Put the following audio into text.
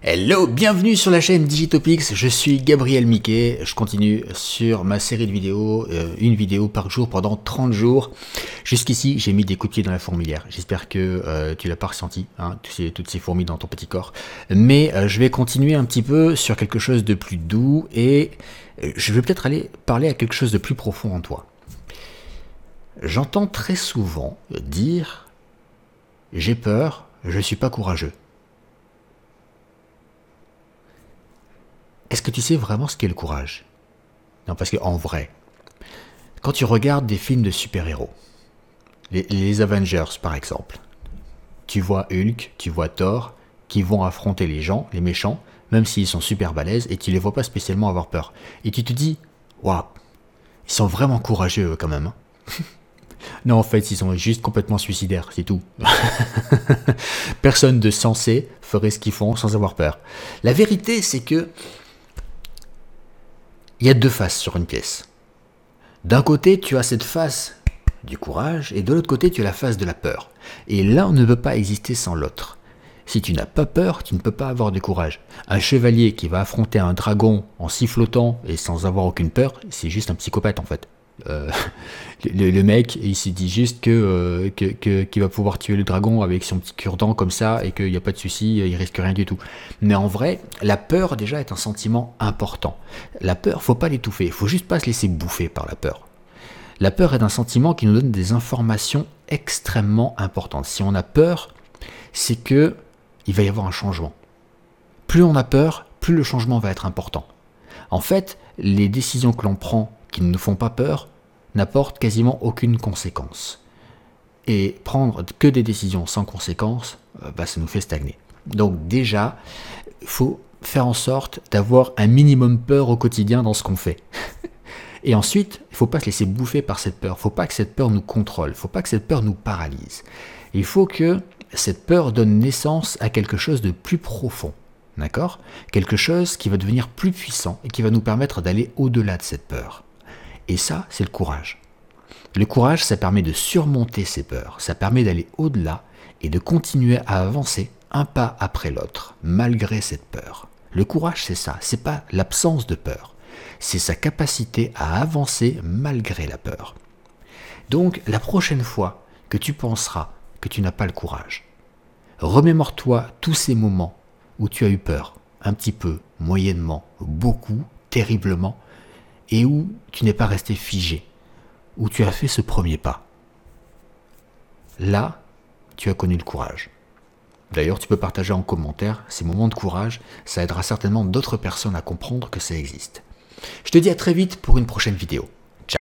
Hello, bienvenue sur la chaîne Digitopix, je suis Gabriel Miquet, je continue sur ma série de vidéos, euh, une vidéo par jour pendant 30 jours. Jusqu'ici, j'ai mis des coups de pied dans la fourmilière, j'espère que euh, tu l'as pas ressenti, hein, toutes ces fourmis dans ton petit corps. Mais euh, je vais continuer un petit peu sur quelque chose de plus doux et je vais peut-être aller parler à quelque chose de plus profond en toi. J'entends très souvent dire « j'ai peur, je suis pas courageux ». Est-ce que tu sais vraiment ce qu'est le courage? Non, parce qu'en vrai, quand tu regardes des films de super-héros, les, Avengers par exemple, tu vois Hulk, tu vois Thor, qui vont affronter les gens, les méchants, même s'ils sont super balèzes, et tu les vois pas spécialement avoir peur. Et tu te dis, waouh, ils sont vraiment courageux quand même. Hein. non, en fait, ils sont juste complètement suicidaires, c'est tout. Personne de sensé ferait ce qu'ils font sans avoir peur. La vérité, c'est que il y a deux faces sur une pièce. D'un côté, tu as cette face du courage, et de l'autre côté, tu as la face de la peur. Et l'un ne peut pas exister sans l'autre. Si tu n'as pas peur, tu ne peux pas avoir de courage. Un chevalier qui va affronter un dragon en sifflotant et sans avoir aucune peur, c'est juste un psychopathe en fait. Euh, le, mec, il s'est dit juste euh, que, qu'il va pouvoir tuer le dragon avec son petit cure-dent comme ça et qu'il n'y a pas de souci, il risque rien du tout. Mais en vrai, la peur déjà est un sentiment important. La peur, faut pas l'étouffer, faut juste pas se laisser bouffer par la peur. La peur est un sentiment qui nous donne des informations extrêmement importantes. Si on a peur, c'est que il va y avoir un changement. Plus on a peur, plus le changement va être important. En fait, les décisions que l'on prend qui ne nous font pas peur n'apportent quasiment aucune conséquence. Et prendre que des décisions sans conséquence, euh, bah, ça nous fait stagner. Donc déjà, il faut faire en sorte d'avoir un minimum peur au quotidien dans ce qu'on fait. Et ensuite, il ne faut pas se laisser bouffer par cette peur. Il ne faut pas que cette peur nous contrôle. Il ne faut pas que cette peur nous paralyse. Il faut que cette peur donne naissance à quelque chose de plus profond. D'accord? Quelque chose qui va devenir plus puissant et qui va nous permettre d'aller au-delà de cette peur. Et ça, c'est le courage. Le courage, ça permet de surmonter ses peurs, ça permet d'aller au-delà et de continuer à avancer un pas après l'autre, malgré cette peur. Le courage, c'est ça, c'est pas l'absence de peur, c'est sa capacité à avancer malgré la peur. Donc, la prochaine fois que tu penseras que tu n'as pas le courage, remémore-toi tous ces moments où tu as eu peur, un petit peu, moyennement, beaucoup, terriblement, et où tu n'es pas resté figé, où tu as fait ce premier pas. Là, tu as connu le courage. D'ailleurs, tu peux partager en commentaire ces moments de courage, ça aidera certainement d'autres personnes à comprendre que ça existe. Je te dis à très vite pour une prochaine vidéo.